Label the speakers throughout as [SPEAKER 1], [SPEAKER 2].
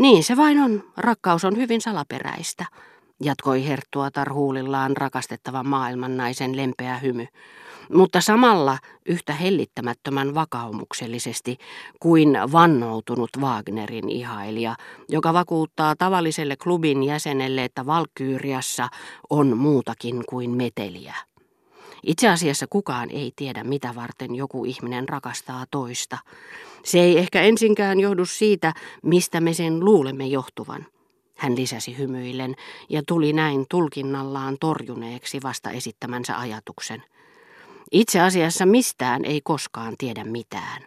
[SPEAKER 1] Niin se vain on. Rakkaus on hyvin salaperäistä, jatkoi Herttua tarhuulillaan rakastettavan maailman naisen lempeä hymy mutta samalla yhtä hellittämättömän vakaumuksellisesti kuin vannoutunut Wagnerin ihailija, joka vakuuttaa tavalliselle klubin jäsenelle, että Valkyyriassa on muutakin kuin meteliä. Itse asiassa kukaan ei tiedä, mitä varten joku ihminen rakastaa toista. Se ei ehkä ensinkään johdu siitä, mistä me sen luulemme johtuvan. Hän lisäsi hymyillen ja tuli näin tulkinnallaan torjuneeksi vasta esittämänsä ajatuksen. Itse asiassa mistään ei koskaan tiedä mitään,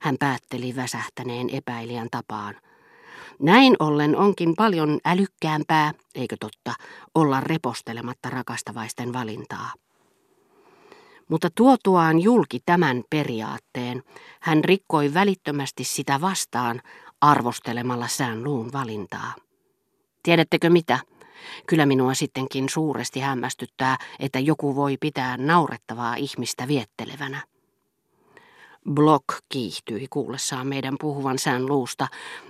[SPEAKER 1] hän päätteli väsähtäneen epäilijän tapaan. Näin ollen onkin paljon älykkäämpää, eikö totta, olla repostelematta rakastavaisten valintaa. Mutta tuotuaan julki tämän periaatteen, hän rikkoi välittömästi sitä vastaan arvostelemalla sään luun valintaa. Tiedättekö mitä? Kyllä minua sittenkin suuresti hämmästyttää, että joku voi pitää naurettavaa ihmistä viettelevänä. Block kiihtyi kuullessaan meidän puhuvan sään luusta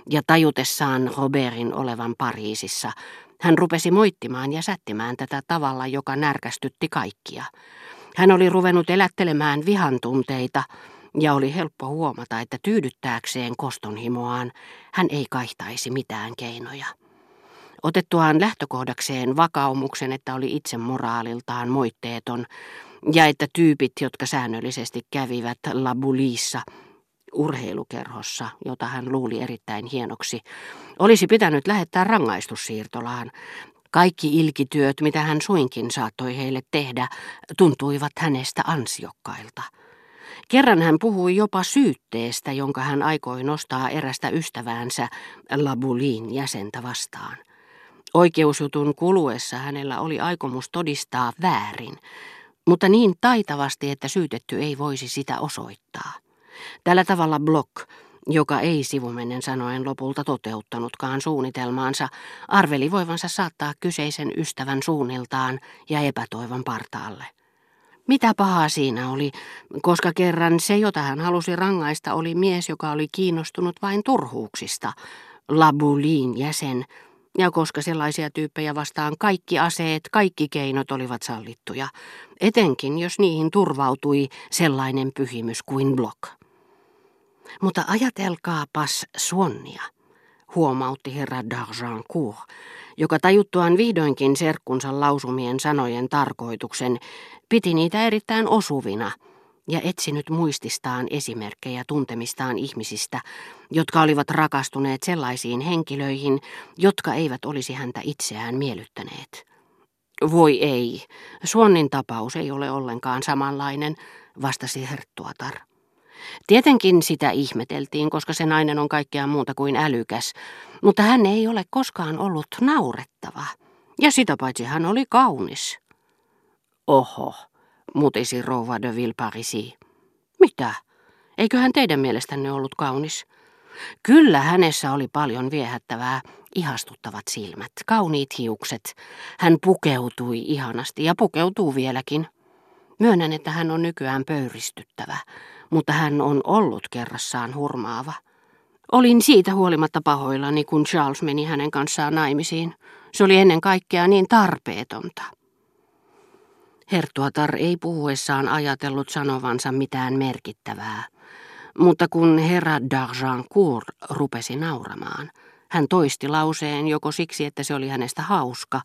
[SPEAKER 1] ja tajutessaan Robertin olevan Pariisissa. Hän rupesi moittimaan ja sättimään tätä tavalla, joka närkästytti kaikkia. Hän oli ruvennut elättelemään vihan tunteita ja oli helppo huomata, että tyydyttääkseen kostonhimoaan hän ei kaihtaisi mitään keinoja. Otettuaan lähtökohdakseen vakaumuksen, että oli itse moraaliltaan moitteeton, ja että tyypit, jotka säännöllisesti kävivät Labulissa, urheilukerhossa, jota hän luuli erittäin hienoksi, olisi pitänyt lähettää rangaistussiirtolaan. Kaikki ilkityöt, mitä hän suinkin saattoi heille tehdä, tuntuivat hänestä ansiokkailta. Kerran hän puhui jopa syytteestä, jonka hän aikoi nostaa erästä ystäväänsä Labulin jäsentä vastaan. Oikeusjutun kuluessa hänellä oli aikomus todistaa väärin, mutta niin taitavasti, että syytetty ei voisi sitä osoittaa. Tällä tavalla Block, joka ei sivumennen sanoen lopulta toteuttanutkaan suunnitelmaansa, arveli voivansa saattaa kyseisen ystävän suunniltaan ja epätoivon partaalle. Mitä pahaa siinä oli, koska kerran se, jota hän halusi rangaista, oli mies, joka oli kiinnostunut vain turhuuksista, Labulin jäsen, ja koska sellaisia tyyppejä vastaan kaikki aseet, kaikki keinot olivat sallittuja, etenkin jos niihin turvautui sellainen pyhimys kuin Block. Mutta ajatelkaapas Suonnia, huomautti herra d'Argencourt, joka tajuttuaan vihdoinkin serkkunsa lausumien sanojen tarkoituksen, piti niitä erittäin osuvina – ja etsinyt muististaan esimerkkejä tuntemistaan ihmisistä, jotka olivat rakastuneet sellaisiin henkilöihin, jotka eivät olisi häntä itseään miellyttäneet. Voi ei, Suonnin tapaus ei ole ollenkaan samanlainen, vastasi Herttuatar. Tietenkin sitä ihmeteltiin, koska se nainen on kaikkea muuta kuin älykäs, mutta hän ei ole koskaan ollut naurettava. Ja sitä paitsi hän oli kaunis. Oho, mutisi rouva de Villeparisi. Mitä? Eiköhän teidän mielestänne ollut kaunis? Kyllä hänessä oli paljon viehättävää, ihastuttavat silmät, kauniit hiukset. Hän pukeutui ihanasti ja pukeutuu vieläkin. Myönnän, että hän on nykyään pöyristyttävä, mutta hän on ollut kerrassaan hurmaava. Olin siitä huolimatta pahoillani, kun Charles meni hänen kanssaan naimisiin. Se oli ennen kaikkea niin tarpeetonta. Hertuatar ei puhuessaan ajatellut sanovansa mitään merkittävää, mutta kun herra d'Argencourt rupesi nauramaan, hän toisti lauseen joko siksi, että se oli hänestä hauska,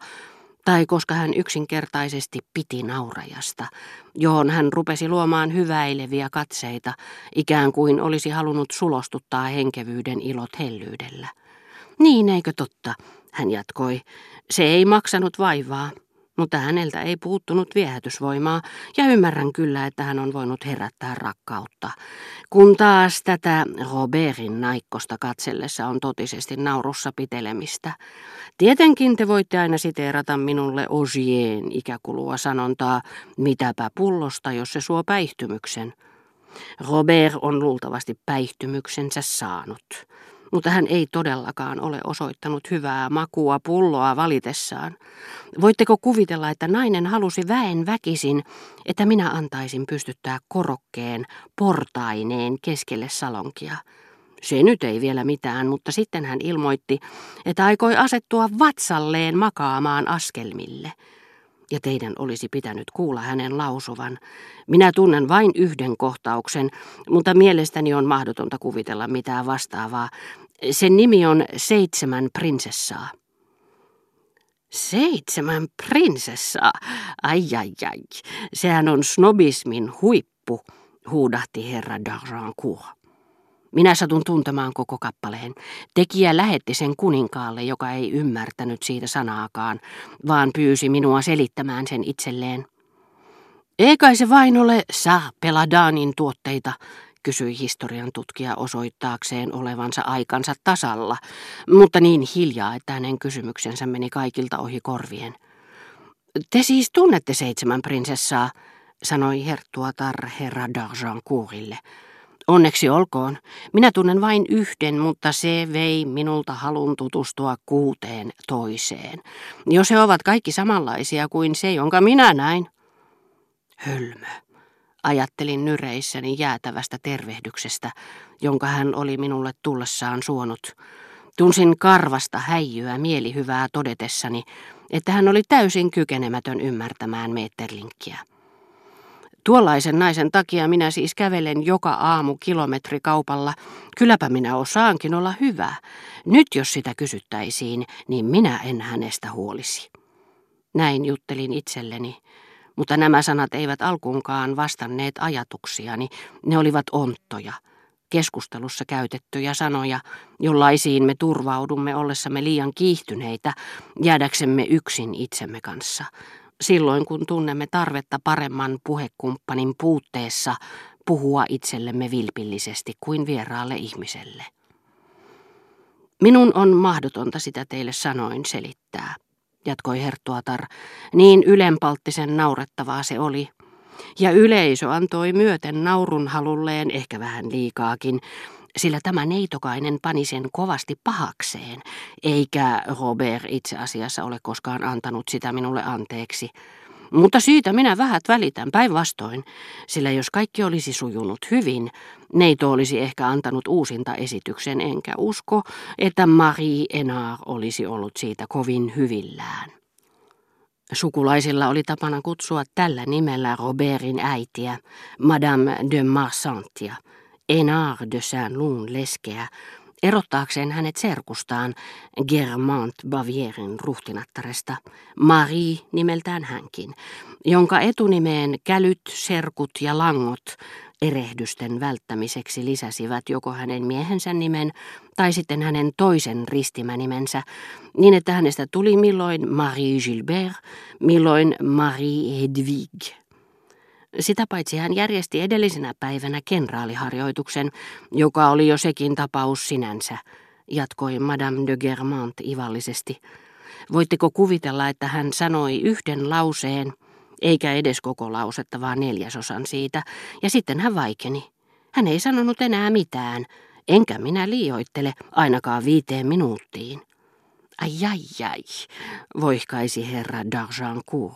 [SPEAKER 1] tai koska hän yksinkertaisesti piti naurajasta, johon hän rupesi luomaan hyväileviä katseita, ikään kuin olisi halunnut sulostuttaa henkevyyden ilot hellyydellä. Niin, eikö totta, hän jatkoi. Se ei maksanut vaivaa mutta häneltä ei puuttunut viehätysvoimaa ja ymmärrän kyllä, että hän on voinut herättää rakkautta. Kun taas tätä Robertin naikkosta katsellessa on totisesti naurussa pitelemistä. Tietenkin te voitte aina siteerata minulle Osien ikäkulua sanontaa, mitäpä pullosta, jos se suo päihtymyksen. Robert on luultavasti päihtymyksensä saanut mutta hän ei todellakaan ole osoittanut hyvää makua pulloa valitessaan. Voitteko kuvitella, että nainen halusi väen väkisin, että minä antaisin pystyttää korokkeen portaineen keskelle salonkia? Se nyt ei vielä mitään, mutta sitten hän ilmoitti, että aikoi asettua vatsalleen makaamaan askelmille. Ja teidän olisi pitänyt kuulla hänen lausuvan. Minä tunnen vain yhden kohtauksen, mutta mielestäni on mahdotonta kuvitella mitään vastaavaa. Sen nimi on Seitsemän prinsessaa. Seitsemän prinsessaa? Ai ai ai, sehän on snobismin huippu, huudahti herra d'Argencourt. Minä satun tuntemaan koko kappaleen. Tekijä lähetti sen kuninkaalle, joka ei ymmärtänyt siitä sanaakaan, vaan pyysi minua selittämään sen itselleen. Eikä se vain ole Sa Peladanin tuotteita, kysyi historian tutkija osoittaakseen olevansa aikansa tasalla, mutta niin hiljaa, että hänen kysymyksensä meni kaikilta ohi korvien. Te siis tunnette seitsemän prinsessaa, sanoi Herttuatar herra d'Argencourille. Onneksi olkoon. Minä tunnen vain yhden, mutta se vei minulta halun tutustua kuuteen toiseen. Jos he ovat kaikki samanlaisia kuin se, jonka minä näin. Hölmö. Ajattelin nyreissäni jäätävästä tervehdyksestä, jonka hän oli minulle tullessaan suonut. Tunsin karvasta häijyä mielihyvää todetessani, että hän oli täysin kykenemätön ymmärtämään Meetterlinkkiä. Tuollaisen naisen takia minä siis kävelen joka aamu kilometrikaupalla. Kylläpä minä osaankin olla hyvä. Nyt jos sitä kysyttäisiin, niin minä en hänestä huolisi. Näin juttelin itselleni, mutta nämä sanat eivät alkuunkaan vastanneet ajatuksiani. Ne olivat onttoja, keskustelussa käytettyjä sanoja, jollaisiin me turvaudumme ollessamme liian kiihtyneitä, jäädäksemme yksin itsemme kanssa – silloin kun tunnemme tarvetta paremman puhekumppanin puutteessa puhua itsellemme vilpillisesti kuin vieraalle ihmiselle. Minun on mahdotonta sitä teille sanoin selittää, jatkoi Herttuatar. Niin ylenpalttisen naurettavaa se oli. Ja yleisö antoi myöten naurun halulleen ehkä vähän liikaakin, sillä tämä neitokainen pani sen kovasti pahakseen, eikä Robert itse asiassa ole koskaan antanut sitä minulle anteeksi. Mutta siitä minä vähät välitän päinvastoin, sillä jos kaikki olisi sujunut hyvin, neito olisi ehkä antanut uusinta esityksen, enkä usko, että Marie Enard olisi ollut siitä kovin hyvillään. Sukulaisilla oli tapana kutsua tällä nimellä Robertin äitiä, Madame de Marsantia, Enard de Saint-Lun leskeä, erottaakseen hänet serkustaan Germant Bavierin ruhtinattaresta, Marie nimeltään hänkin, jonka etunimeen kälyt, serkut ja langot erehdysten välttämiseksi lisäsivät joko hänen miehensä nimen tai sitten hänen toisen ristimänimensä, niin että hänestä tuli milloin Marie Gilbert, milloin Marie Hedwig. Sitä paitsi hän järjesti edellisenä päivänä kenraaliharjoituksen, joka oli jo sekin tapaus sinänsä, jatkoi Madame de Germant ivallisesti. Voitteko kuvitella, että hän sanoi yhden lauseen, eikä edes koko lausetta, vaan neljäsosan siitä, ja sitten hän vaikeni. Hän ei sanonut enää mitään, enkä minä liioittele ainakaan viiteen minuuttiin. Ai ai ai, voihkaisi herra d'Argencourt.